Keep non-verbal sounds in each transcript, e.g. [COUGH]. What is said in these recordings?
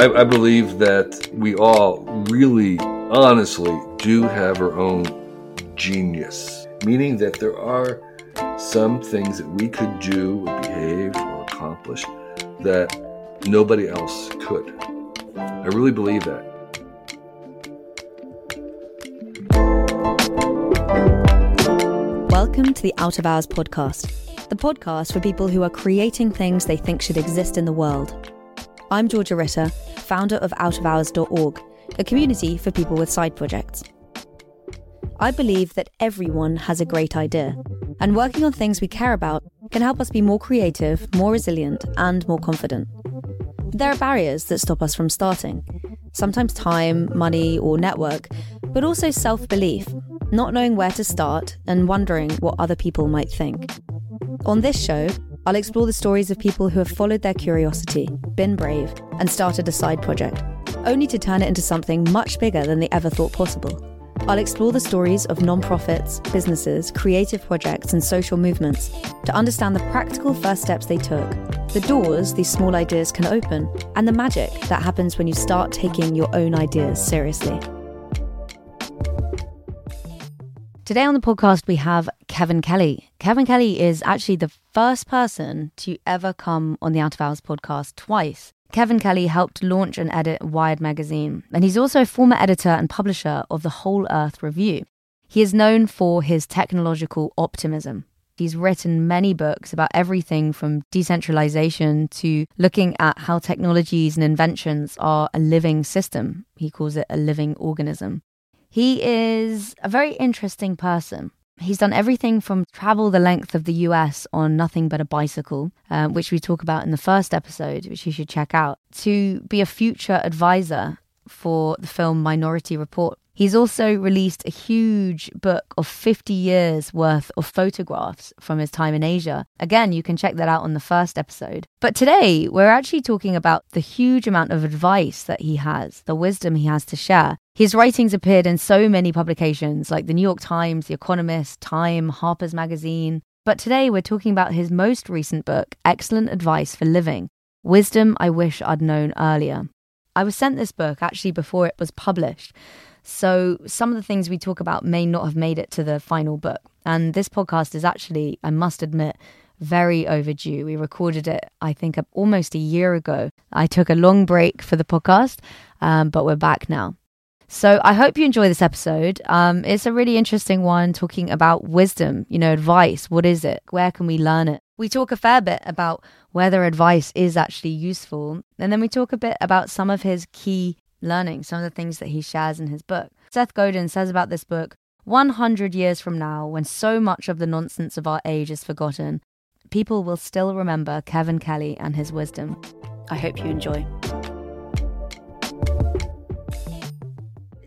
I, I believe that we all really, honestly, do have our own genius, meaning that there are some things that we could do, or behave, or accomplish that nobody else could. I really believe that. Welcome to the Out of Hours podcast, the podcast for people who are creating things they think should exist in the world. I'm Georgia Ritter, founder of outofhours.org, a community for people with side projects. I believe that everyone has a great idea, and working on things we care about can help us be more creative, more resilient, and more confident. There are barriers that stop us from starting sometimes time, money, or network, but also self belief, not knowing where to start and wondering what other people might think. On this show, I'll explore the stories of people who have followed their curiosity, been brave, and started a side project, only to turn it into something much bigger than they ever thought possible. I'll explore the stories of non-profits, businesses, creative projects, and social movements to understand the practical first steps they took, the doors these small ideas can open, and the magic that happens when you start taking your own ideas seriously. Today on the podcast, we have Kevin Kelly. Kevin Kelly is actually the first person to ever come on the Out of Hours podcast twice. Kevin Kelly helped launch and edit Wired magazine, and he's also a former editor and publisher of the Whole Earth Review. He is known for his technological optimism. He's written many books about everything from decentralization to looking at how technologies and inventions are a living system. He calls it a living organism. He is a very interesting person. He's done everything from travel the length of the US on nothing but a bicycle, uh, which we talk about in the first episode, which you should check out, to be a future advisor for the film Minority Report, He's also released a huge book of 50 years worth of photographs from his time in Asia. Again, you can check that out on the first episode. But today, we're actually talking about the huge amount of advice that he has, the wisdom he has to share. His writings appeared in so many publications like the New York Times, The Economist, Time, Harper's Magazine. But today, we're talking about his most recent book, Excellent Advice for Living Wisdom I Wish I'd Known Earlier. I was sent this book actually before it was published. So some of the things we talk about may not have made it to the final book. And this podcast is actually, I must admit, very overdue. We recorded it, I think, almost a year ago. I took a long break for the podcast, um, but we're back now. So I hope you enjoy this episode. Um, it's a really interesting one talking about wisdom, you know, advice. What is it? Where can we learn it? We talk a fair bit about whether advice is actually useful. And then we talk a bit about some of his key learning some of the things that he shares in his book. Seth Godin says about this book 100 years from now, when so much of the nonsense of our age is forgotten, people will still remember Kevin Kelly and his wisdom. I hope you enjoy.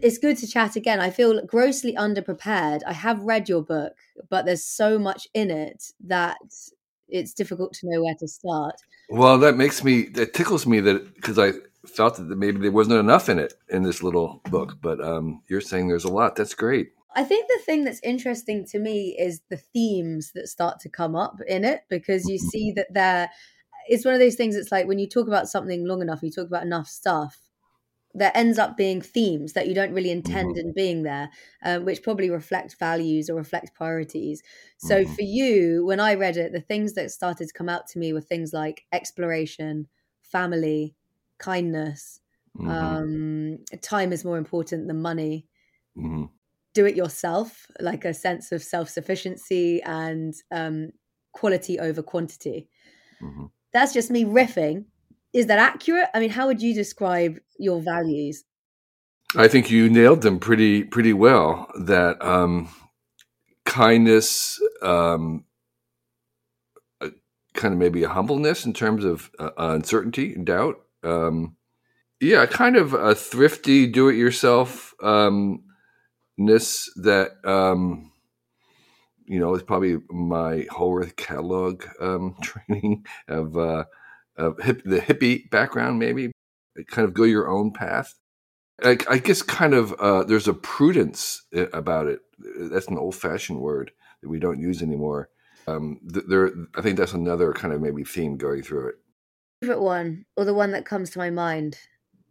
It's good to chat again. I feel grossly underprepared. I have read your book, but there's so much in it that it's difficult to know where to start. Well, that makes me, that tickles me that because I felt that maybe there wasn't enough in it in this little book, but um, you're saying there's a lot. That's great. I think the thing that's interesting to me is the themes that start to come up in it because you mm-hmm. see that there it's one of those things it's like when you talk about something long enough you talk about enough stuff there ends up being themes that you don't really intend mm-hmm. in being there um, which probably reflect values or reflect priorities so mm-hmm. for you when i read it the things that started to come out to me were things like exploration family kindness. Mm-hmm. Um, time is more important than money. Mm-hmm. Do it yourself, like a sense of self sufficiency and um, quality over quantity. Mm-hmm. That's just me riffing. Is that accurate? I mean, how would you describe your values? I think you nailed them pretty pretty well. That um, kindness, um, kind of maybe a humbleness in terms of uh, uncertainty and doubt, um, yeah, kind of a thrifty, do-it-yourself um, ness that um, you know is probably my whole earth catalog um, [LAUGHS] training of, uh, of hip, the hippie background, maybe kind of go your own path. I, I guess kind of uh, there's a prudence uh, about it. That's an old-fashioned word that we don't use anymore. Um, there, I think that's another kind of maybe theme going through it favorite one, or the one that comes to my mind?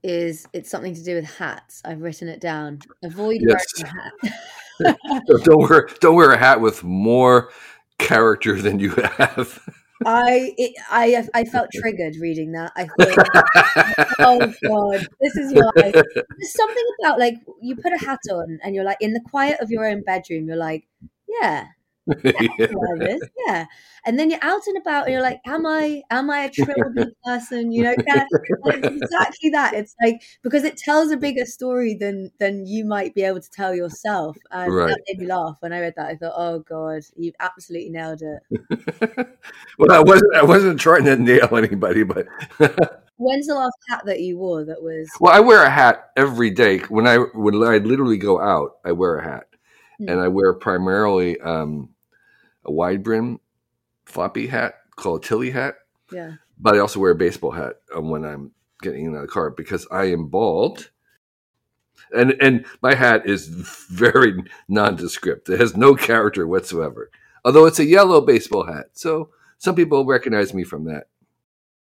is it's something to do with hats. I've written it down. Avoid Yes. wearing a hat. [LAUGHS] Don't wear don't wear a hat with more character than you have. [LAUGHS] I it, I I felt [LAUGHS] triggered reading that. I thought, oh god, this is why. There's something about like you put a hat on and you're like in the quiet of your own bedroom. You're like, yeah, I wear [LAUGHS] yeah. And then you're out and about and you're like, am [LAUGHS] I am I a trilby person? You know, [LAUGHS] exactly that. It's like because it tells a bigger story than than you might be able to tell yourself. And Right. that made me laugh when I read that. I thought, oh god, you've absolutely nailed it. well, I wasn't I wasn't trying to nail anybody, but When's the last hat that you wore that was? well, I wear a hat every day. When I when I literally go out, I wear a hat, Hmm. and I wear primarily um, a wide brim floppy hat called a Tilley hat. Yeah. but I also wear a baseball hat um, when I'm getting in the car because I am bald. And and my hat is [LAUGHS] very nondescript. It has no character whatsoever. Although it's a yellow baseball hat. So some people recognize me from that.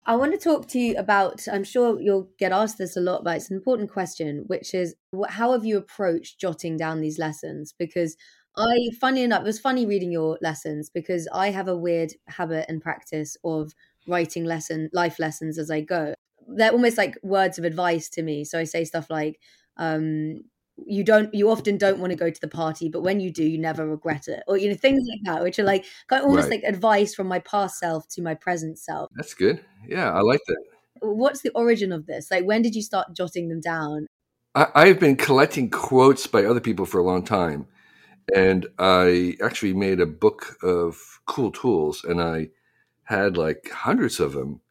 I want to talk to you about. I'm sure you'll get asked this a lot, but it's an important question, which is how have you approached jotting down these lessons? Because I, funny enough, it was funny reading your lessons because I have a weird habit and practice of writing lesson life lessons as I go. They're almost like words of advice to me. So I say stuff like, um, "You don't, you often don't want to go to the party, but when you do, you never regret it," or you know things like that, which are like kind of almost Right. like advice from my past self to my present self That's good. Yeah, I like that. what's the origin of this? Like, when did you start jotting them down? I, I've been collecting quotes by other people for a long time. And I actually made a book of cool tools and I had like hundreds of them,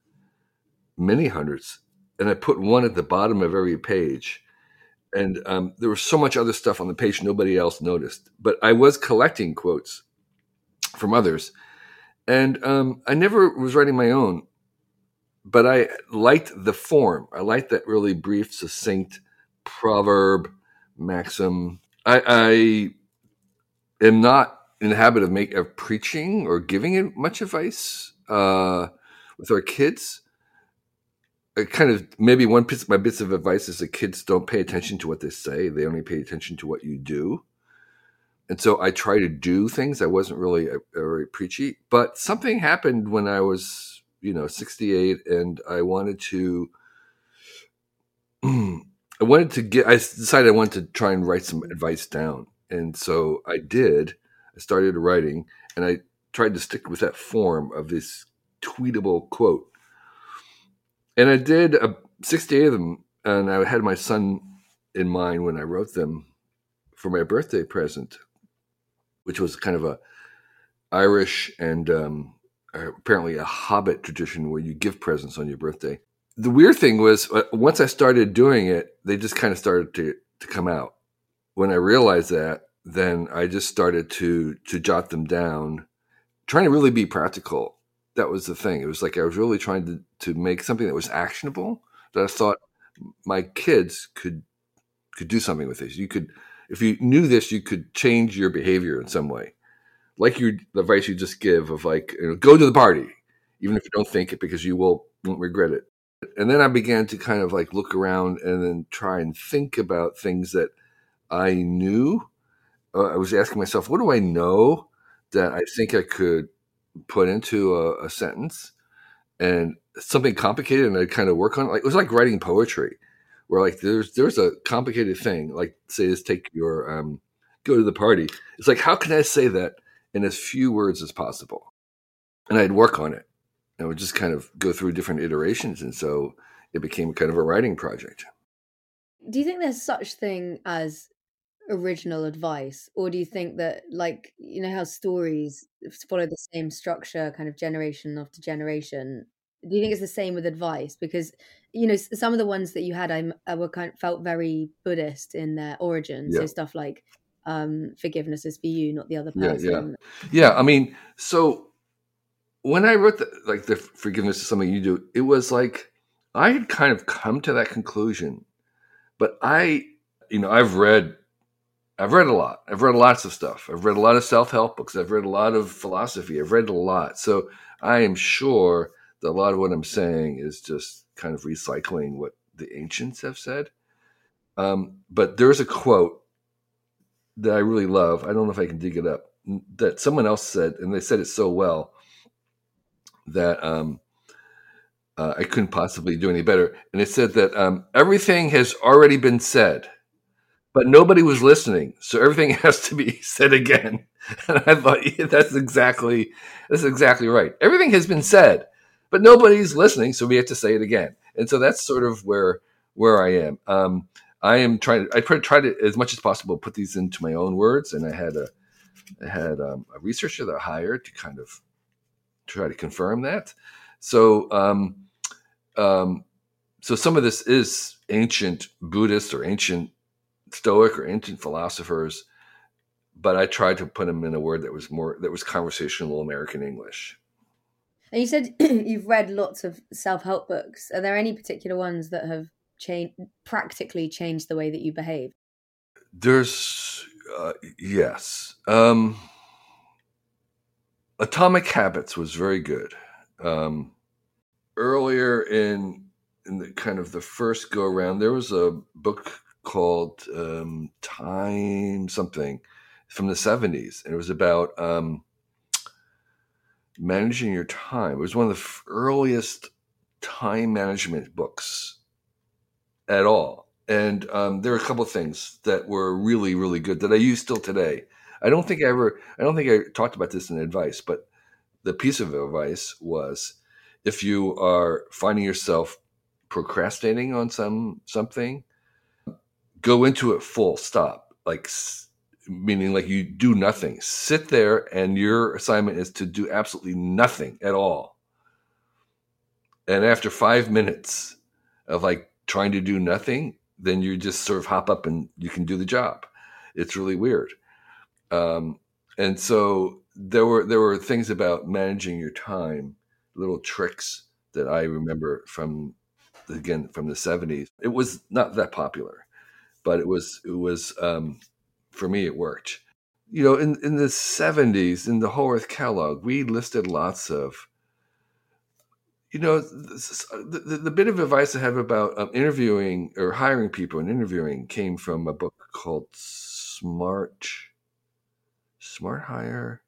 many hundreds. And I put one at the bottom of every page. And um, there was so much other stuff on the page nobody else noticed. But I was collecting quotes from others. And um, I never was writing my own, but I liked the form. I liked that really brief, succinct proverb, maxim. I, I am not in the habit of make of preaching or giving much advice uh, with our kids. Kind of maybe one piece of my bits of advice is that kids don't pay attention to what they say; they only pay attention to what you do. And so I try to do things. I wasn't really a, a very preachy, but something happened when I was, you know, 68, and I wanted to. [CLEARS THROAT] I wanted to get. I decided I wanted to try and write some advice down, and so I did. I started writing, and I tried to stick with that form of this tweetable quote. And I did uh, 68 of them, and I had my son in mind when I wrote them for my birthday present, which was kind of a Irish and um, apparently a Hobbit tradition where you give presents on your birthday. The weird thing was uh, once I started doing it, they just kind of started to to come out. When I realized that, then I just started to to jot them down, trying to really be practical. That was the thing. It was like I was really trying to to make something that was actionable. That I thought my kids could could do something with this. You could, if you knew this, you could change your behavior in some way. Like your the advice you just give of like, you know, go to the party, even if you don't think it, because you will won't regret it. And then I began to kind of like look around and then try and think about things that I knew. Uh, I was asking myself, what do I know that I think I could put into a, a sentence and something complicated, and I kind of work on it. Like it was like writing poetry where like there's there's a complicated thing like say just take your um go to the party. It's like how can i say that in as few words as possible? And i'd work on it. And would just kind of go through different iterations and so it became kind of a writing project. Do you think there's such thing as original advice, or do you think that, like, you know, how stories follow the same structure, kind of generation after generation? Do you think it's the same with advice? Because you know, some of the ones that you had, I'm, I were kind of felt very Buddhist in their origin. Yeah. So stuff like um, forgiveness is for you, not the other person Yeah, yeah. person. yeah i mean so when i wrote the, like the forgiveness is something you do it was like i had kind of come to that conclusion but i you know i've read i've read a lot i've read lots of stuff i've read a lot of self-help books i've read a lot of philosophy i've read a lot so i am sure that a lot of what i'm saying is just kind of recycling what the ancients have said. Um, but there's a quote that I really love. I don't know if I can dig it up. That someone else said, and they said it so well that um, uh, I couldn't possibly do any better. And it said that um, everything has already been said, but nobody was listening, so everything [LAUGHS] has to be said again. And I thought yeah, that's exactly that's exactly right. Everything has been said, but nobody's listening, so we have to say it again. And so that's sort of where where I am. Um, I am trying I try to as much as possible put these into my own words, and I had a I had um, a researcher that I hired to kind of try to confirm that. So um, um, so some of this is ancient Buddhist or ancient Stoic or ancient philosophers, but I tried to put them in a word that was more that was conversational American English. And you said [CLEARS THROAT] you've read lots of self help books. Are there any particular ones that have changed practically changed the way that you behave? There's uh, yes. Um, Atomic Habits was very good. Um, earlier in in the kind of the first go around, there was a book called um, Time something from the 70s, and it was about um, managing your time. It was one of the earliest time management books at all. And um, there are a couple of things that were really, really good that I use still today. I don't think I ever, I don't think I talked about this in advice, but the piece of advice was if you are finding yourself procrastinating on some something go into it full stop like meaning like you do nothing. Sit there and your assignment is to do absolutely nothing at all. And after five minutes of like trying to do nothing then you just sort of hop up and you can do the job. It's really weird. Um, and so there were there were things about managing your time little tricks that I remember from again from the 70s. It was not that popular, but it was it was um, for me it worked. You know, in in the 70s in the Whole catalog, we listed lots of you know the, the, the bit of advice I have about um, interviewing or hiring people and interviewing came from a book called Smart Smart Hire.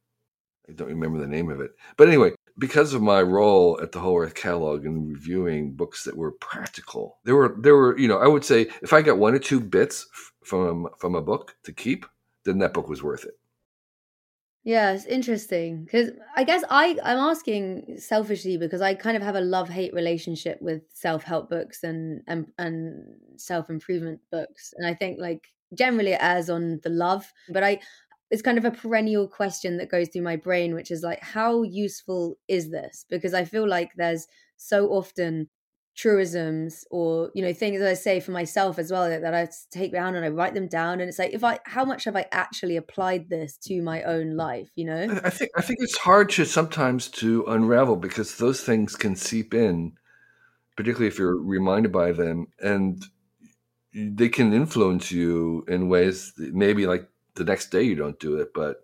I don't remember the name of it, but anyway, because of my role at the Whole Earth Catalog and reviewing books that were practical, there were there were you know I would say if I got one or two bits from from a book to keep, then that book was worth it. Yeah, interesting because I guess I I'm asking selfishly because I kind of have a love hate relationship with self help books and and and self improvement books, and I think like generally it airs on the love, but I it's kind of a perennial question that goes through my brain, which is like, how useful is this? Because I feel like there's so often truisms or you know things that I say for myself as well that, that I take down and I write them down and it's like if I how much have I actually applied this to my own life you know I think I think it's hard to sometimes to unravel because those things can seep in particularly if you're reminded by them and they can influence you in ways maybe like the next day you don't do it, but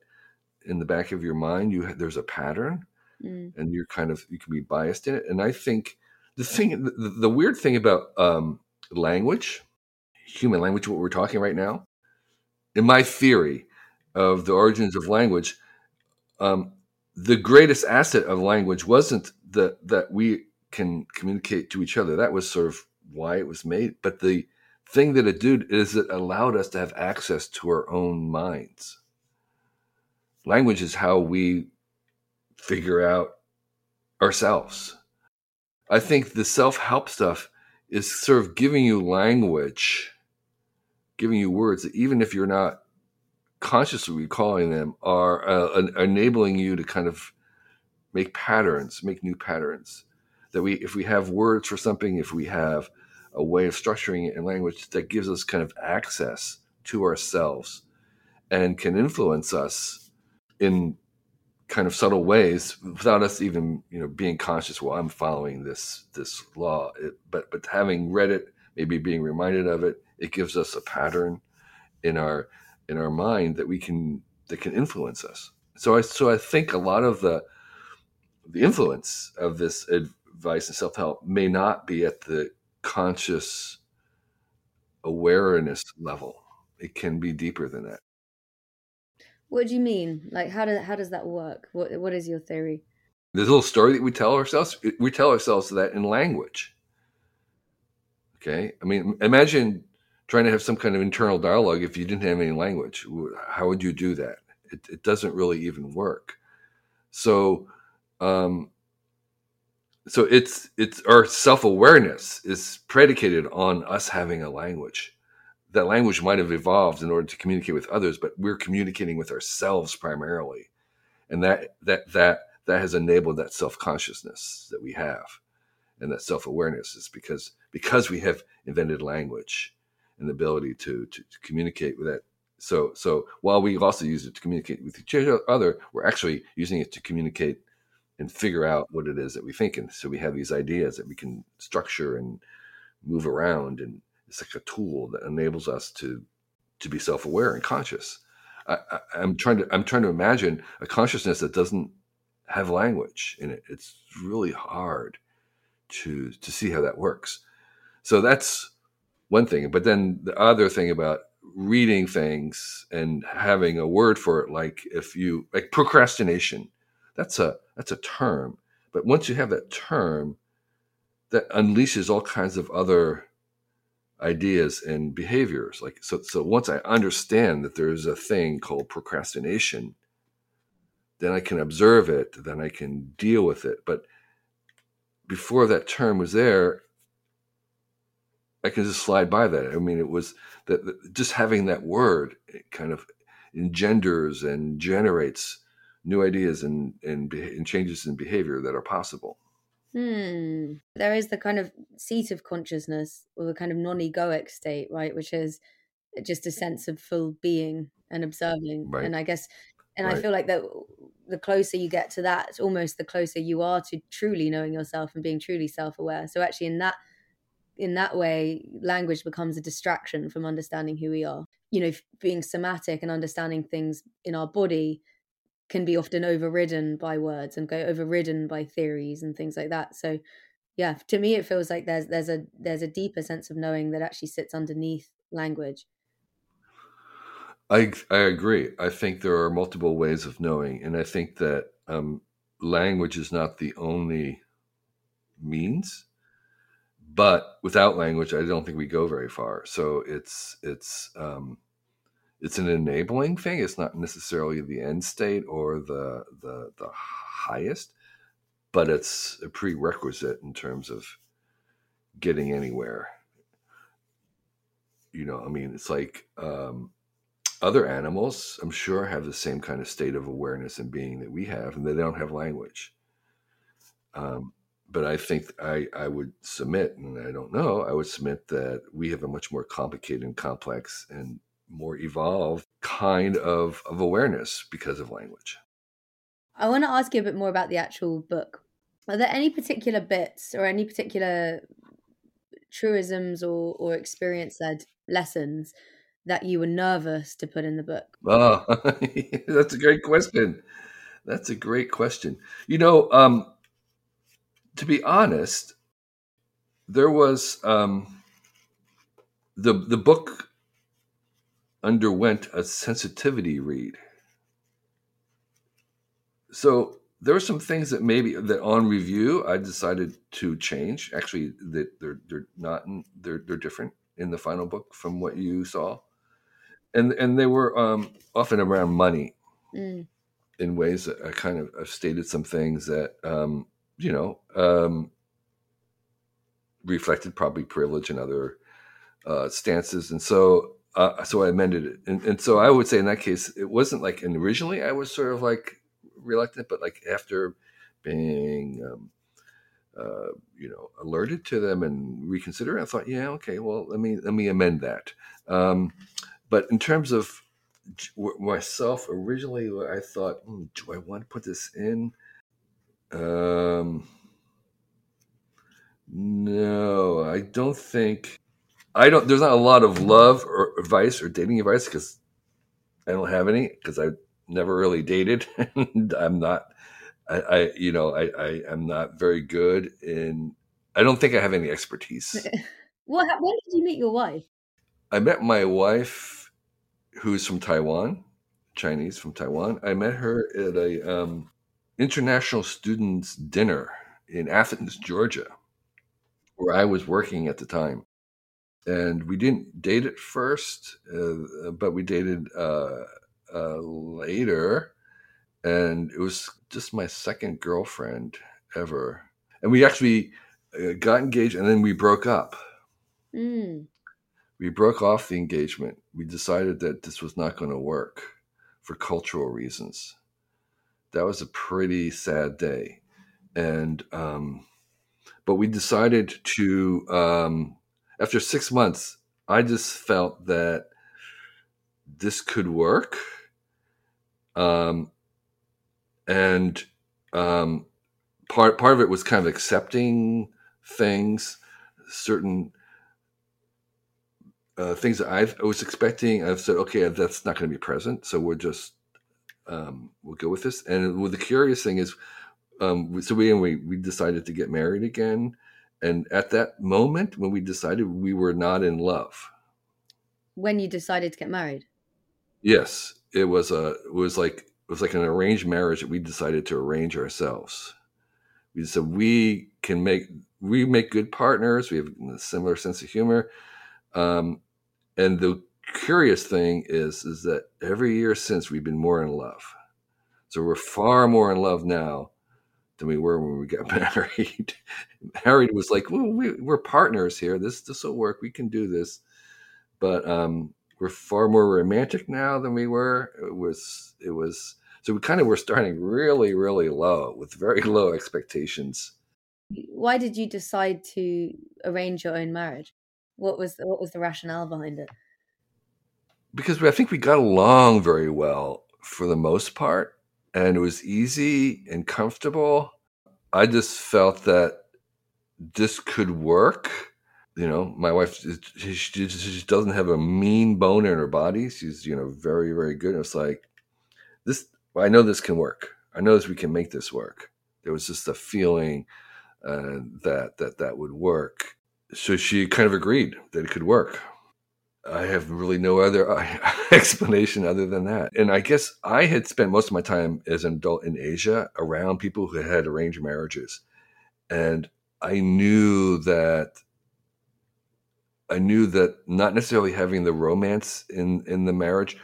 in the back of your mind, you there's a pattern, mm. and you're kind of you can be biased in it. And I think the thing, the, the weird thing about um, language, human language, what we're talking right now, in my theory of the origins of language, um, the greatest asset of language wasn't that that we can communicate to each other. That was sort of why it was made, but the thing that it did is it allowed us to have access to our own minds. Language is how we figure out ourselves. I think the self help stuff is sort of giving you language, giving you words that even if you're not consciously recalling them, are uh, enabling you to kind of make patterns, make new patterns. That we, if we have words for something, if we have a way of structuring it in language that gives us kind of access to ourselves and can influence us in kind of subtle ways without us even you know being conscious well i'm following this this law. It, but but having read it maybe being reminded of it it gives us a pattern in our in our mind that we can that can influence us. So i so i think a lot of the the influence of this advice and self-help may not be at the conscious awareness level. It can be deeper than that. What do you mean? Like how does how does that work? What what is your theory? There's a little story that we tell ourselves. We tell ourselves that in language. Okay, I mean, imagine trying to have some kind of internal dialogue if you didn't have any language. How would you do that? It, it doesn't really even work. So, um, so it's it's our self awareness is predicated on us having a language. That language might have evolved in order to communicate with others, but we're communicating with ourselves primarily, and that that that that has enabled that self consciousness that we have, and that self awareness is because because we have invented language and the ability to, to, to communicate with that. So so while we also use it to communicate with each other, we're actually using it to communicate and figure out what it is that we think. And so we have these ideas that we can structure and move around. And it's like a tool that enables us to, to be self-aware and conscious. I, am trying to, I'm trying to imagine a consciousness that doesn't have language in it. It's really hard to, to see how that works. So that's one thing. But then the other thing about reading things and having a word for it, like if you, like procrastination, that's a that's a term. But once you have that term, that unleashes all kinds of other ideas and behaviors. Like so so once I understand that there's a thing called procrastination, then I can observe it, then I can deal with it. But before that term was there, I can just slide by that. I mean, it was that just having that word kind of engenders and generates new ideas and, and, and changes in behavior that are possible. Hmm. There is the kind of seat of consciousness or the kind of non egoic state, right? Which is just a sense of full being and observing. Right. And I guess, and right. I feel like that the closer you get to that, almost the closer you are to truly knowing yourself and being truly self aware. So actually, in that, in that way, language becomes a distraction from understanding who we are. You know, being somatic and understanding things in our body can be often overridden by words and go overridden by theories and things like that. So yeah, to me it feels like there's there's a there's a deeper sense of knowing that actually sits underneath language. I I agree. I think there are multiple ways of knowing, and I think that um, language is not the only means. But without language, I don't think we go very far. So it's it's um, it's an enabling thing. It's not necessarily the end state or the the the highest, but it's a prerequisite in terms of getting anywhere. You know, I mean, it's like um, other animals. I'm sure have the same kind of state of awareness and being that we have, and they don't have language. Um, but I think I, I would submit, and I don't know, I would submit that we have a much more complicated and complex and more evolved kind of, of awareness because of language. I want to ask you a bit more about the actual book. Are there any particular bits or any particular truisms or, or experience led lessons that you were nervous to put in the book? Oh, [LAUGHS] that's a great question. That's a great question. You know, um, to be honest, there was um, the the book underwent a sensitivity read. So there are some things that maybe that on review I decided to change. Actually, that they're they're not in, they're they're different in the final book from what you saw, and and they were um, often around money mm. in ways that I kind of I've stated some things that um, you know um, reflected probably privilege and other uh, stances, and so uh, so I amended it, and, and so I would say in that case, it wasn't like and originally I was sort of like reluctant, but like after being, um, uh, you know, alerted to them and reconsidering, I thought, yeah, okay, well, let me let me amend that. Um, but in terms of myself, originally, I thought, hmm, do I want to put this in? Um, no, I don't think I don't. There's not a lot of love or advice or dating advice because I don't have any because I never really dated. [LAUGHS] and I'm not. I, I, you know I, I am not very good in. I don't think I have any expertise [LAUGHS] What? hap- When did you meet your wife? I met my wife, who's from Taiwan, Chinese from Taiwan. I met her at a um, international students dinner in Athens, Georgia, where I was working at the time. And we didn't date it first, uh, but we dated uh, uh, later. And it was just my second girlfriend ever. And we actually uh, got engaged and then we broke up. Mm. We broke off the engagement. We decided that this was not going to work for cultural reasons. That was a pretty sad day. And, um, but we decided to, um, after six months, I just felt that this could work. Um, and um, part part of it was kind of accepting things, certain uh, things that I've, I was expecting. I've said, okay, that's not going to be present, so we're just um, we'll go with this. And well, the curious thing is, um, so we and we we decided to get married again, and at that moment when we decided, we were not in love. When you decided to get married? Yes, it was a it was like it was like an arranged marriage that we decided to arrange ourselves. We said we can make we make good partners. We have a similar sense of humor. Um, and the curious thing is, is that every year since we've been more in love. So we're far more in love now than we were when we got [LAUGHS] married. married was like, well, we, we're partners here. This this will work. We can do this. But um, we're far more romantic now than we were. It was it was so we kind of were starting really really low with very [LAUGHS] low expectations. Why did you decide to arrange your own marriage? What was the, what was the rationale behind it? Because I think we got along very well for the most part, and it was easy and comfortable. I just felt that this could work. You know, my wife she, she, she doesn't have a mean bone in her body. She's you know very very good. It's like this. I know this can work. I know this we can make this work. There was just a feeling uh, that that that would work so she kind of agreed that it could work. I have really no other [LAUGHS] explanation other than that. And I guess I had spent most of my time as an adult in Asia around people who had arranged marriages. And I knew that I knew that not necessarily having the romance in in the marriage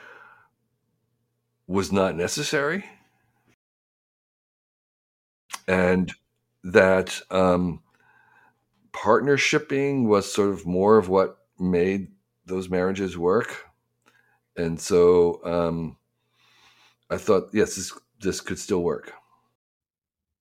was not necessary. And that um, partnershiping was sort of more of what made those marriages work. And so um, I thought, yes, this this could still work.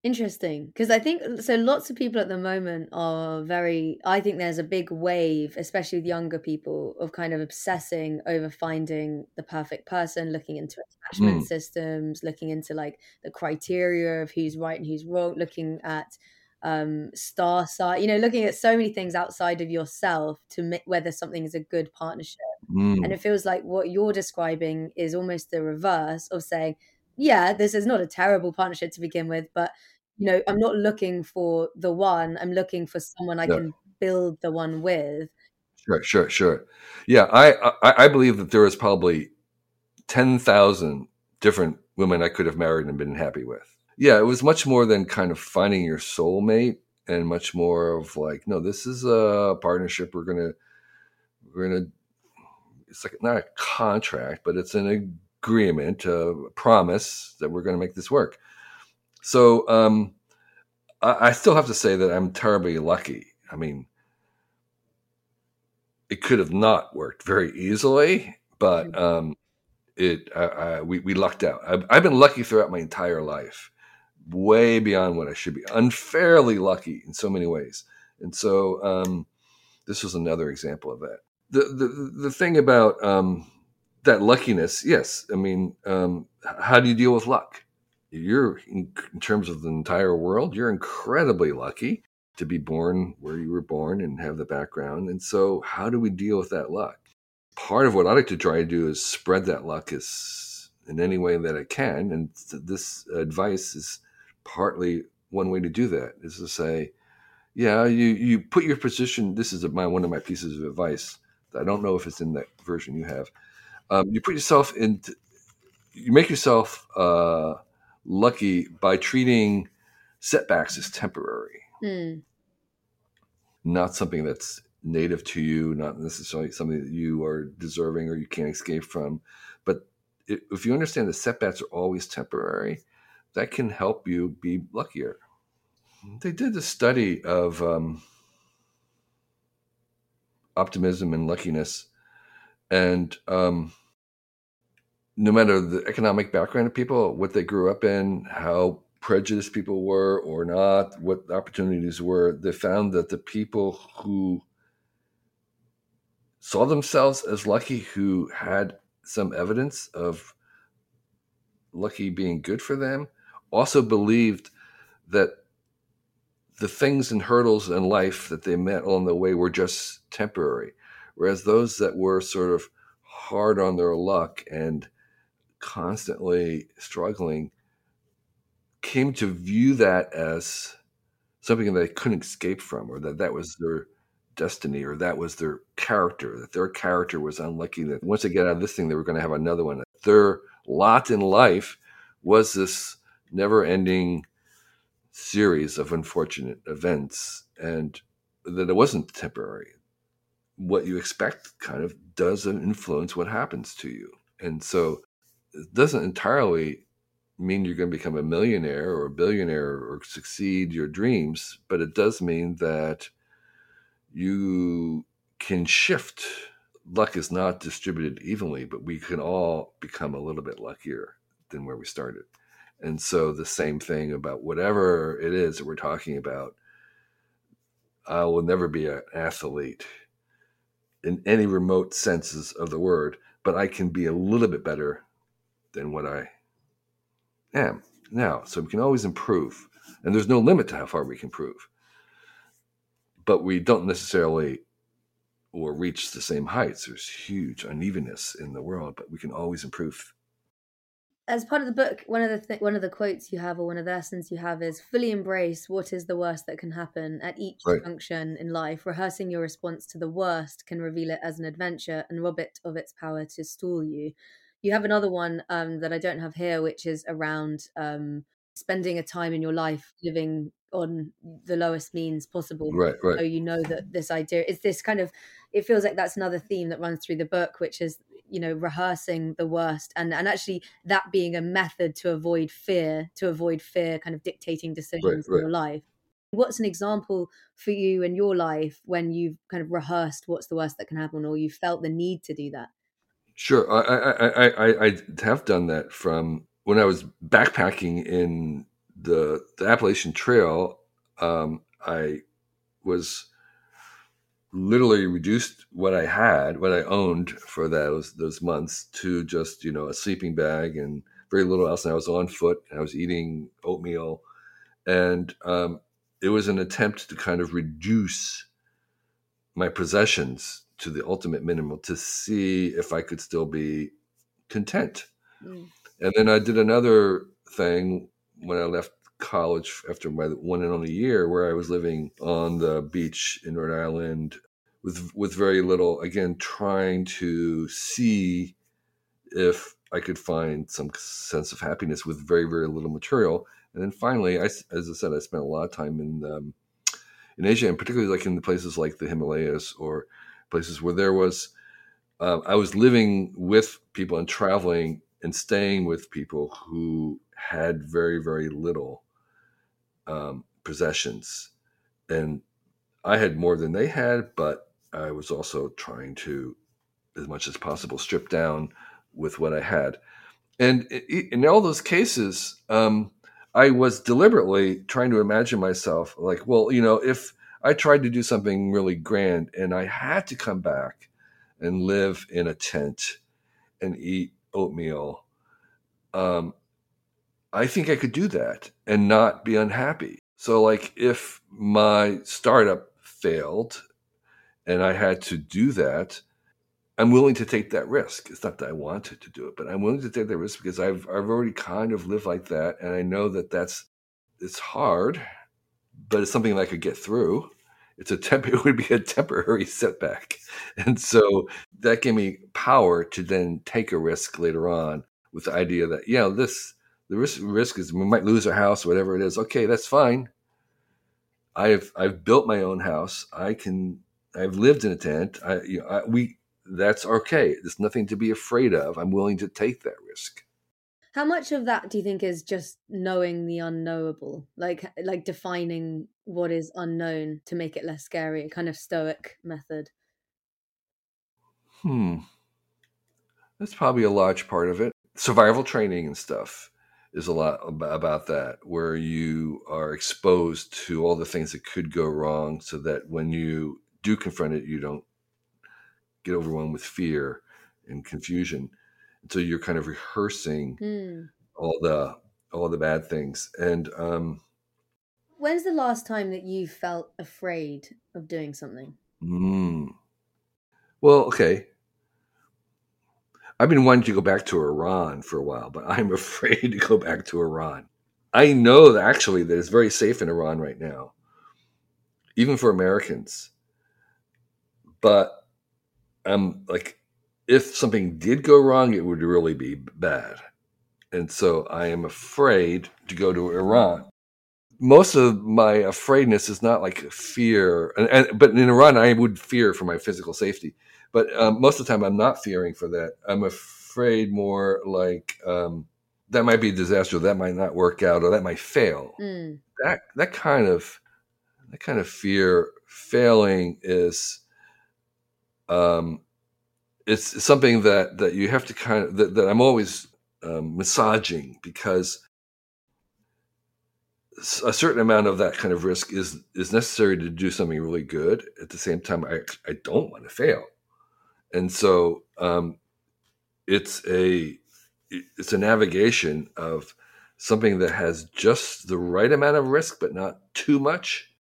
Interesting, because I think so. Lots of people at the moment are very. I think there's a big wave, especially with younger people, of kind of obsessing over finding the perfect person, looking into attachment Mm. systems, looking into like the criteria of who's right and who's wrong, looking at um star side, you know, looking at so many things outside of yourself to make whether something is a good partnership. And Mm. it feels like what you're describing is almost the reverse of saying, yeah, this is not a terrible partnership to begin with, but you know, I'm not looking for the one. I'm looking for someone I Yeah. can build the one with. Sure, sure, sure. Yeah, I, I I believe that there is probably ten thousand different women I could have married and been happy with. Yeah, it was much more than kind of finding your soulmate, and much more of like, no, this is a partnership. We're gonna we're gonna. It's like not a contract, but it's an agreement, a promise that we're gonna make this work. So um, I, I still have to say that I'm terribly lucky. I mean, it could have not worked very easily, but um, it I, I, we we lucked out. I've, I've been lucky throughout my entire life, way beyond what I should be. Unfairly lucky in so many ways, and so um, this was another example of that. The the the thing about um, that luckiness, yes, I mean, um, how do you deal with luck? You're in, in terms of the entire world, you're incredibly lucky to be born where you were born and have the background. And so, how do we deal with that luck? Part of what I like to try to do is spread that luck as in any way that I can. And this advice is partly one way to do that is to say, yeah, you you put your position. This is my one of my pieces of advice. I don't know if it's in that version you have. Um, you put yourself in. You make yourself uh, lucky by treating setbacks as temporary, Mm. not something that's native to you, not necessarily something that you are deserving or you can't escape from. But if you understand that setbacks are always temporary, that can help you be luckier. They did a study of um, optimism and luckiness, and um, no matter the economic background of people, what they grew up in, how prejudiced people were or not, what opportunities were, they found that the people who saw themselves as lucky, who had some evidence of lucky being good for them, also believed that the things and hurdles in life that they met along the way were just temporary. Whereas those that were sort of hard on their luck and constantly struggling came to view that as something that they couldn't escape from, or that that was their destiny, or that was their character, that their character was unlucky, that once they get out of this thing, they were going to have another one. Their lot in life was this never ending series of unfortunate events, and that it wasn't temporary. What you expect kind of does influence what happens to you. And so it doesn't entirely mean you're going to become a millionaire or a billionaire or succeed your dreams, but it does mean that you can shift. Luck is not distributed evenly, but we can all become a little bit luckier than where we started. And so the same thing about whatever it is that we're talking about. I will never be an athlete in any remote senses of the word, but I can be a little bit better than what I am now. So we can always improve. And there's no limit to how far we can improve. But we don't necessarily or reach the same heights. There's huge unevenness in the world, but we can always improve. As part of the book, one of the th- one of the quotes you have, or one of the lessons you have, is fully embrace what is the worst that can happen at each Right. function in life. Rehearsing your response to the worst can reveal it as an adventure and rob it of its power to stall you. You have another one um, that I don't have here, which is around um, spending a time in your life living on the lowest means possible. Right, So right. you know that this idea is this kind of. It feels like that's another theme that runs through the book, which is you know rehearsing the worst and and actually that being a method to avoid fear to avoid fear kind of dictating decisions in right. your life what's an example for you in your life when you've kind of rehearsed what's the worst that can happen or you felt the need to do that Sure. I, I, I, I, I have done that from when I was backpacking in the, the Appalachian Trail. Um, I was literally reduced what I had, what I owned for those those months to just you know a sleeping bag and very little else. And I was on foot. And I was eating oatmeal, and um, it was an attempt to kind of reduce my possessions to the ultimate minimum to see if I could still be content. Mm. And then I did another thing when I left college after my one and only year, where I was living on the beach in Rhode Island with with very little. Again, trying to see if I could find some sense of happiness with very very little material. And then finally, I, as I said, I spent a lot of time in um, in Asia, and particularly like in the places like the Himalayas or places where there was. Uh, I was living with people and traveling and staying with people who had very very little um, possessions, and I had more than they had, but I was also trying to, as much as possible, strip down with what I had. And in all those cases, um, I was deliberately trying to imagine myself like, well, you know, if I tried to do something really grand and I had to come back and live in a tent and eat oatmeal, um, I think I could do that and not be unhappy. So, like, if my startup failed and I had to do that, I'm willing to take that risk. It's not that I wanted to do it, but I'm willing to take that risk because I've I've already kind of lived like that, and I know that that's it's hard, but it's something that I could get through. It's a temp. [LAUGHS] It would be a temporary setback, and so that gave me power to then take a risk later on with the idea that yeah, this the risk risk is we might lose our house, whatever it is. Okay, that's fine. I've I've built my own house. I can. I've lived in a tent. I, you know, I, we that's okay. There's nothing to be afraid of. I'm willing to take that risk. How much of that do you think is just knowing the unknowable, like like defining what is unknown to make it less scary, a kind of stoic method? Hmm. That's probably a large part of it. Survival training and stuff is a lot about that, where you are exposed to all the things that could go wrong, so that when you do confront it, you don't get overwhelmed with fear and confusion. And so you're kind of rehearsing Mm. all the all the bad things. And um, When's the last time that you felt afraid of doing something? mm, well, okay. I've been wanting to go back to Iran for a while, but [LAUGHS] I'm afraid to go back to Iran. I know that actually that it's very safe in Iran right now, even for Americans. But I'm like, if something did go wrong, it would really be bad. And so I am afraid to go to Iran. Most of my afraidness is not like fear, and, and but in Iran I would fear for my physical safety. But um, most of the time I'm not fearing for that. I'm afraid more like um, that might be a disaster, that might not work out, or that might fail. Mm. That that kind of that kind of fear failing is um, it's something that that you have to kind of that, that I'm always um, massaging because a certain amount of that kind of risk is is necessary to do something really good. At the same time, I I don't want to fail, and so um, it's a it's a navigation of something that has just the right amount of risk, but not too much.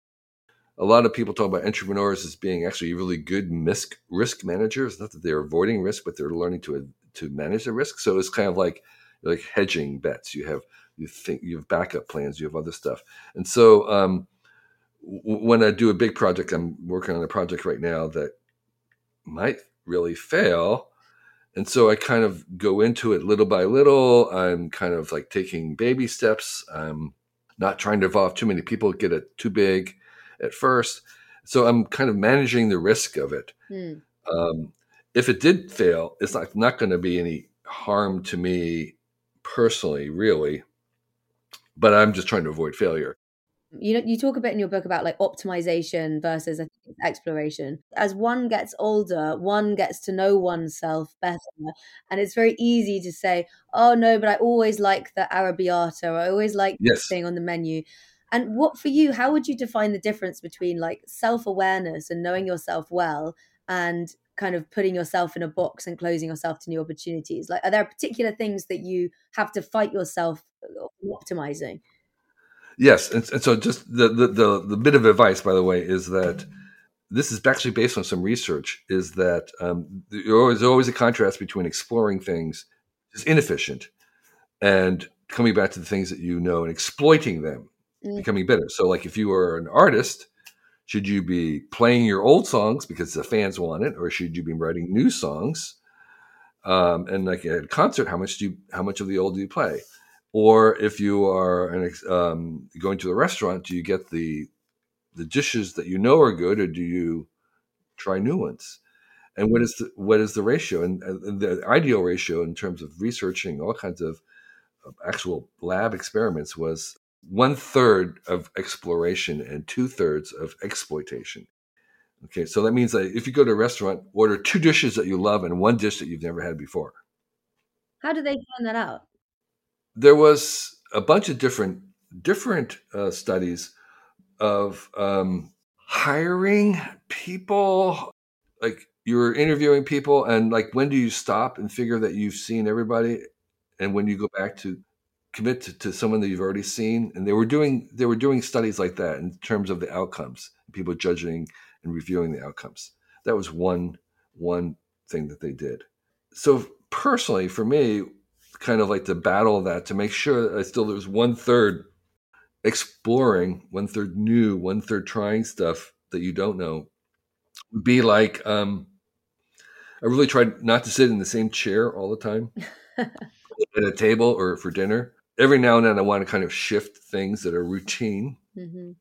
A lot of people talk about entrepreneurs as being actually really good risk risk managers. Not that they're avoiding risk, but they're learning to to manage the risk. So it's kind of like like hedging bets. You have you think you have backup plans. You have other stuff. And so um, when I do a big project, I'm working on a project right now that might really fail. And so I kind of go into it little by little. I'm kind of like taking baby steps. I'm not trying to involve too many people, get it too big at first. So I'm kind of managing the risk of it. Mm. Um, if it did fail, it's not, not going to be any harm to me personally, really. But I'm just trying to avoid failure. You know, you talk a bit in your book about like optimization versus I think exploration. As one gets older, one gets to know oneself better, and it's very easy to say, "Oh no, but I always like the arrabbiata. Or I always like this thing on the menu." And what for you? How would you define the difference between like self awareness and knowing yourself well, and kind of putting yourself in a box and closing yourself to new opportunities? Like, are there particular things that you have to fight yourself uh, optimizing? Yes, and, and so just the, the the the bit of advice, by the way, is that this is actually based on some research. Is that um, there's always, always a contrast between exploring things is inefficient and coming back to the things that you know and exploiting them, Mm. becoming better. So, like if you are an artist, should you be playing your old songs because the fans want it, or should you be writing new songs? Um, and like at a concert, how much do you, how much of the old do you play? Or if you are an, um, going to the restaurant, do you get the the dishes that you know are good, or do you try new ones? And what is the what is the ratio? And, and the ideal ratio in terms of researching all kinds of actual lab experiments was one third of exploration and two thirds of exploitation. Okay, so that means that if you go to a restaurant, order two dishes that you love and one dish that you've never had before. How do they find that out? There was a bunch of different different uh, studies of um, hiring people, like you're interviewing people, and like when do you stop and figure that you've seen everybody, and when you go back to commit to, to someone that you've already seen, and they were doing they were doing studies like that in terms of the outcomes, people judging and reviewing the outcomes. That was one one thing that they did. So personally, for me, kind of like to battle that to make sure that I still there's one third exploring, one third new, one third trying stuff that you don't know. Would be like um, I really tried not to sit in the same chair all the time [LAUGHS] at a table or for dinner. Every now and then, I want to kind of shift things that are routine. Mm-hmm.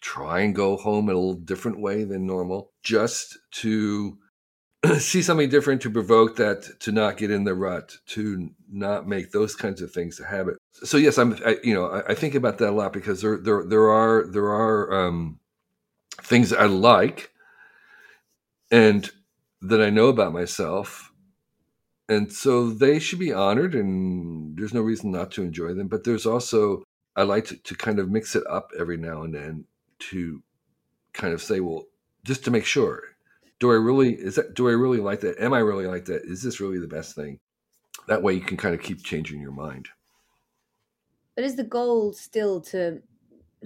Try and go home in a little different way than normal, just to [CLEARS THROAT] see something different, to provoke that, to not get in the rut, to not make those kinds of things a habit. So yes, I'm. I, you know, I, I think about that a lot because there, there, there are, there are um, things I like, and that I know about myself, and so they should be honored, and there's no reason not to enjoy them. But there's also I like to, to kind of mix it up every now and then to kind of say, well, just to make sure, do I really is that do I really like that? Am I really like that? Is this really the best thing? That way you can kind of keep changing your mind. But is the goal still to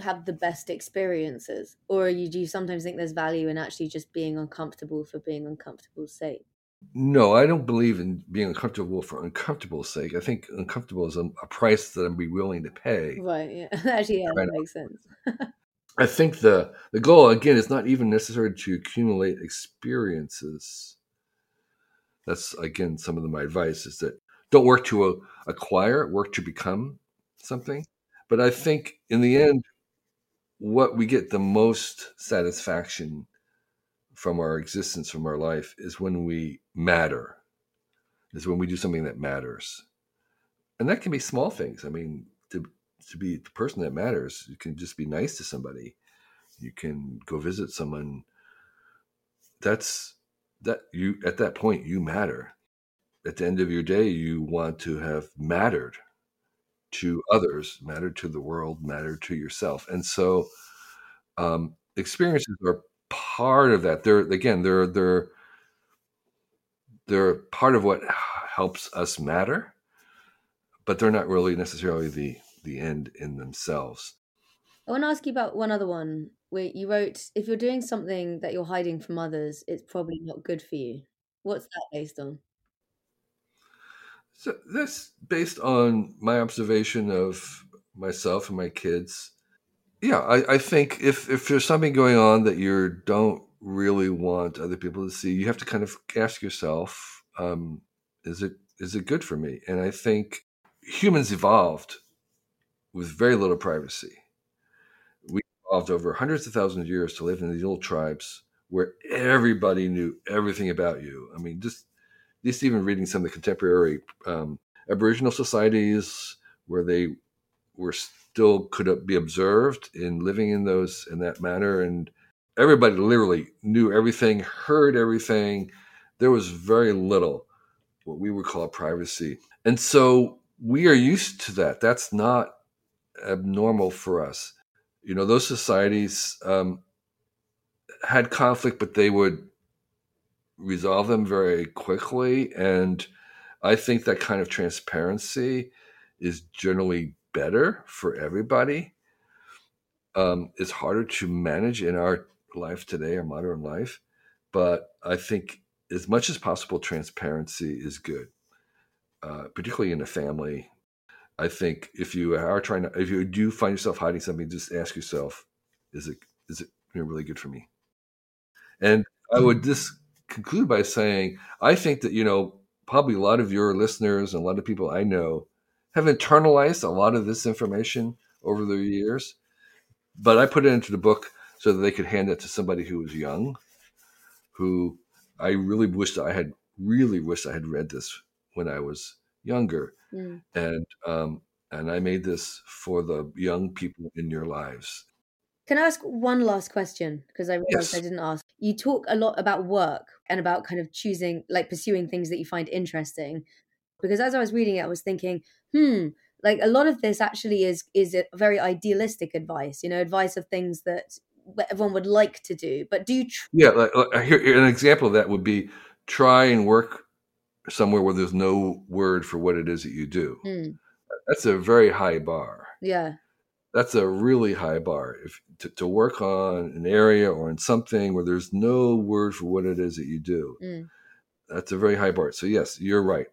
have the best experiences, or you do you sometimes think there's value in actually just being uncomfortable for being uncomfortable's sake? No, I don't believe in being uncomfortable for uncomfortable sake. I think uncomfortable is a, a price that I'm be willing to pay. Right. Yeah. [LAUGHS] actually, yeah, that makes sense. [LAUGHS] I think the the goal again is not even necessary to accumulate experiences. That's again some of the, my advice is that don't work to uh, acquire, work to become something. But I think in the end, what we get the most satisfaction from our existence, from our life, is when we matter. Is when we do something that matters, and that can be small things. I mean, to be the person that matters, you can just be nice to somebody. You can go visit someone. That's that you at that point you matter. At the end of your day, you want to have mattered to others, mattered to the world, mattered to yourself, and so um, experiences are part of that. They're again, they're they're they're part of what helps us matter, but they're not really necessarily the the end in themselves. I want to ask you about one other one where you wrote, if you're doing something that you're hiding from others, it's probably not good for you. What's that based on? So that's based on my observation of myself and my kids. Yeah, I, I think if if there's something going on that you don't really want other people to see, you have to kind of ask yourself, um, is it is it good for me? And I think humans evolved with very little privacy. We evolved over hundreds of thousands of years to live in these little tribes where everybody knew everything about you. I mean, just just even reading some of the contemporary um, Aboriginal societies where they were still could be observed in living in those in that manner, and everybody literally knew everything, heard everything. There was very little what we would call privacy, and so we are used to that. That's not abnormal for us. You know, those societies um, had conflict, but they would resolve them very quickly. And I think that kind of transparency is generally better for everybody. Um, it's harder to manage in our life today, our modern life. But I think as much as possible, transparency is good, uh, particularly in a family. I think if you are trying to, if you do find yourself hiding something, just ask yourself, is it is it really good for me? And I would mm-hmm. just conclude by saying, I think that, you know, probably a lot of your listeners and a lot of people I know have internalized a lot of this information over the years. But I put it into the book so that they could hand it to somebody who was young, who I really wished I had really wished I had read this when I was younger. Mm. And um, and I made this for the young people in your lives. Can I ask one last question? Because I realized Yes. I didn't ask. You talk a lot about work and about kind of choosing, like pursuing things that you find interesting. Because as I was reading it, I was thinking, hmm, like a lot of this actually is is a very idealistic advice. You know, advice of things that everyone would like to do. But do you? Tr- Yeah, like, like, here here- an example of that would be try and work somewhere where there's no word for what it is that you do. Hmm, That's a very high bar. yeah. That's a really high bar. If to, to work on an area or in something where there's no word for what it is that you do, Mm. that's a very high bar. So yes, you're right.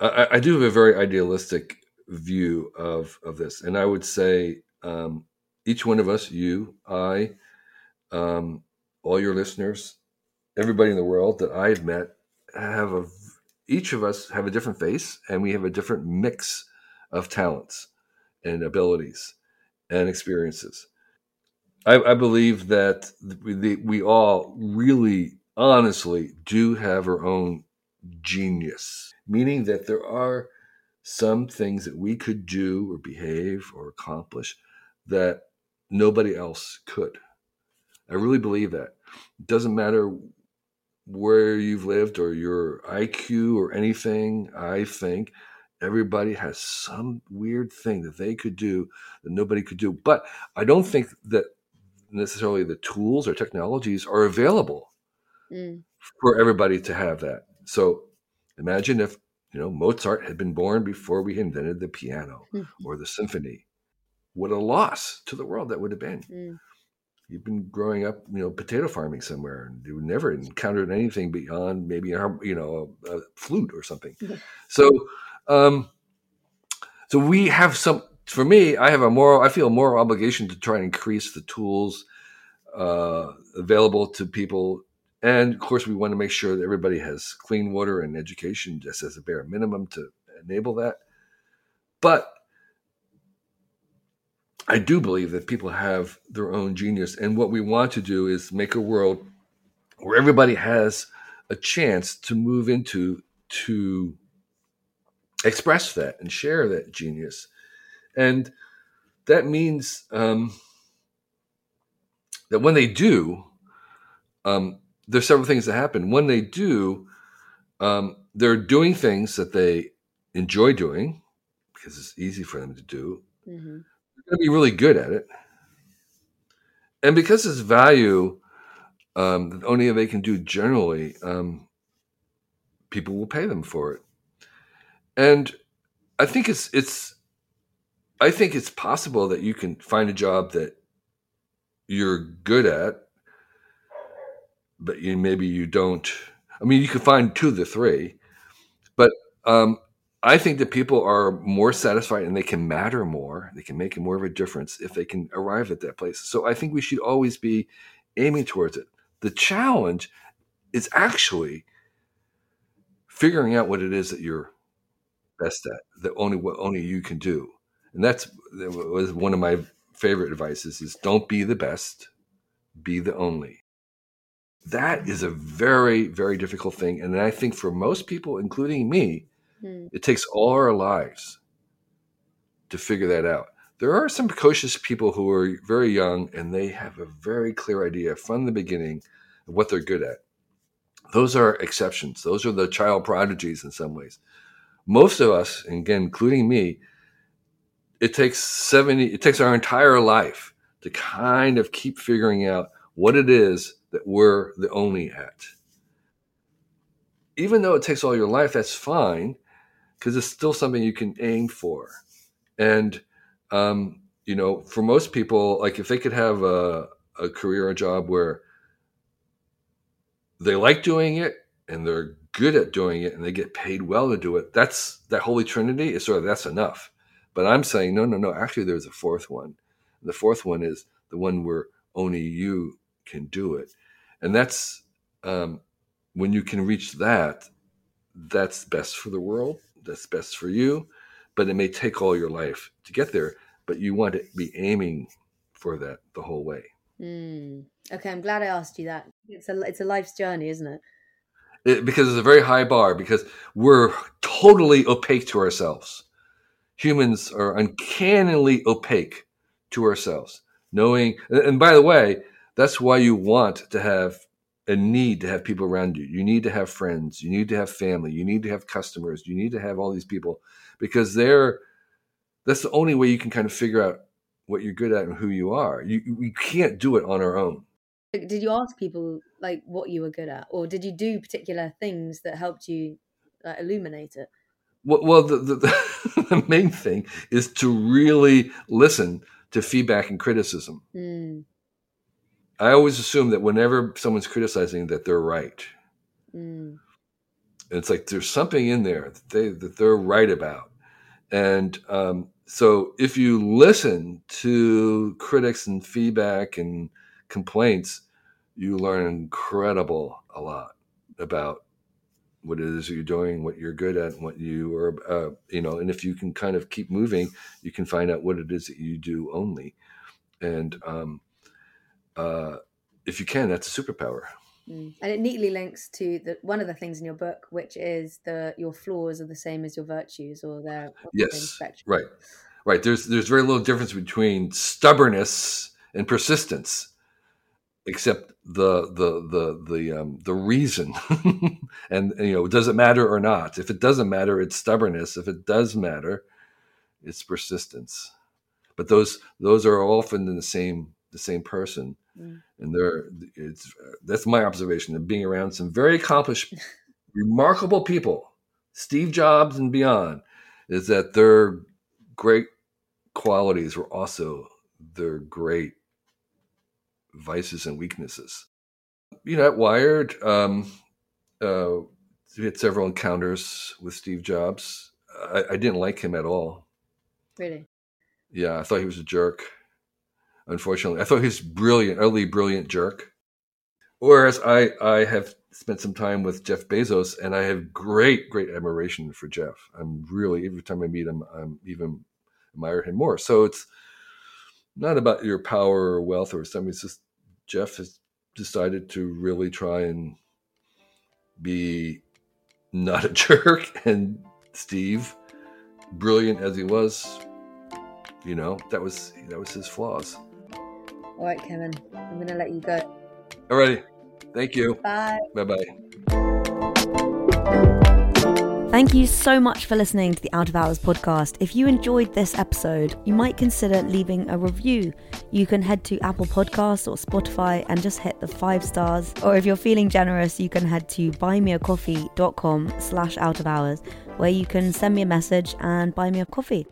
I, I- I do have a very idealistic view of of this, and I would say um, each one of us, you, I, um, all your listeners, everybody in the world that I've met, have a each of us have a different face, and we have a different mix of talents and abilities and experiences. I, I believe that we, we all really, honestly, do have our own genius, meaning that there are some things that we could do or behave or accomplish that nobody else could. I really believe that. It doesn't matter where you've lived or your IQ or anything. I think everybody has some weird thing that they could do that nobody could do. But I don't think that necessarily the tools or technologies are available mm. for everybody to have that. So imagine if you know Mozart had been born before we invented the piano mm-hmm. [LAUGHS] or the symphony. What a loss to the world that would have been. Mm. You've been growing up, you know, potato farming somewhere, and you never encountered anything beyond maybe you know a, a flute or something. So, um, so we have some. For me, I have a moral. I feel a moral obligation to try and increase the tools uh, available to people and of course, we want to make sure that everybody has clean water and education just as a bare minimum to enable that. But I do believe that people have their own genius. And what we want to do is make a world where everybody has a chance to move into, to express that and share that genius. And that means um, that when they do, um, there's several things that happen. When they do, um, they're doing things that they enjoy doing because it's easy for them to do. Mm-hmm. Going to be really good at it. And because it's value um, that only they can do generally, um, people will pay them for it. And I think it's it's I think it's possible that you can find a job that you're good at but you, maybe you don't. I mean, you can find two of the three, but um, I think that people are more satisfied and they can matter more. They can make more of a difference if they can arrive at that place. So I think we should always be aiming towards it. The challenge is actually figuring out what it is that you're best at, that only what only you can do. And that's that was one of my favorite advices is don't be the best, be the only that is a very very difficult thing and i think for most people including me hmm. it takes all our lives to figure that out there are some precocious people who are very young and they have a very clear idea from the beginning of what they're good at those are exceptions those are the child prodigies in some ways most of us again including me it takes 70 it takes our entire life to kind of keep figuring out what it is that we're the only at. Even though it takes all your life, that's fine because it's still something you can aim for. And, um, you know, for most people, like if they could have a, a career, a job where they like doing it and they're good at doing it and they get paid well to do it, that's that holy trinity is sort of that's enough. But I'm saying, no, no, no, actually, there's a fourth one. The fourth one is the one where only you can do it. And that's um, when you can reach that, that's best for the world, that's best for you. But it may take all your life to get there, but you want to be aiming for that the whole way. Mm. Okay, I'm glad I asked you that. It's a it's a life's journey, isn't it? it? Because it's a very high bar. Because we're totally opaque to ourselves. Humans are uncannily opaque to ourselves. Knowing, and by the way, that's why you want to have a need to have people around you. You need to have friends. You need to have family. You need to have customers. You need to have all these people because they're that's the only way you can kind of figure out what you're good at and who you are. You we can't do it on our own. Did you ask people like what you were good at, or did you do particular things that helped you like, illuminate it? Well, well the, the, [LAUGHS] the main thing is to really listen to feedback and criticism. Mm. I always assume that whenever someone's criticizing that they're right. Mm. It's like there's something in there that they that they're right about, and um, so if you listen to critics and feedback and complaints, you learn incredible a lot about what it is you're doing, what you're good at, and what you are, uh, you know, and if you can kind of keep moving, you can find out what it is that you do only. And um, uh, if you can, that's a superpower. Mm. And it neatly links to the one of the things in your book, which is the your flaws are the same as your virtues, or they're yes, right, right. There's there's very little difference between stubbornness and persistence, except the the the the um, the reason, and, [LAUGHS] and you know, does it matter or not? If it doesn't matter, it's stubbornness. If it does matter, it's persistence. But those those are often in the same the same person Mm. And there, it's that's my observation of being around some very accomplished, [LAUGHS] remarkable people, Steve Jobs and beyond, is that their great qualities were also their great vices and weaknesses. You know, at Wired, um, uh, we had several encounters with Steve Jobs. I, I didn't like him at all. Really? Yeah, I thought he was a jerk unfortunately. I thought he was brilliant, utterly brilliant jerk. Whereas I, I have spent some time with Jeff Bezos and I have great, great admiration for Jeff. I'm really, every time I meet him, I'm even admire him more. So it's not about your power or wealth or something. It's just Jeff has decided to really try and be not a [LAUGHS] jerk. And Steve, brilliant as he was, you know, that was that was his flaws. All right, Kevin, I'm going to let you go. All righty. Thank you. Bye. Bye bye. Thank you so much for listening to the Out of Hours podcast. If you enjoyed this episode, you might consider leaving a review. You can head to Apple Podcasts or Spotify and just hit the five stars. Or if you're feeling generous, you can head to buymeacoffee.com slash out of hours, where you can send me a message and buy me a coffee.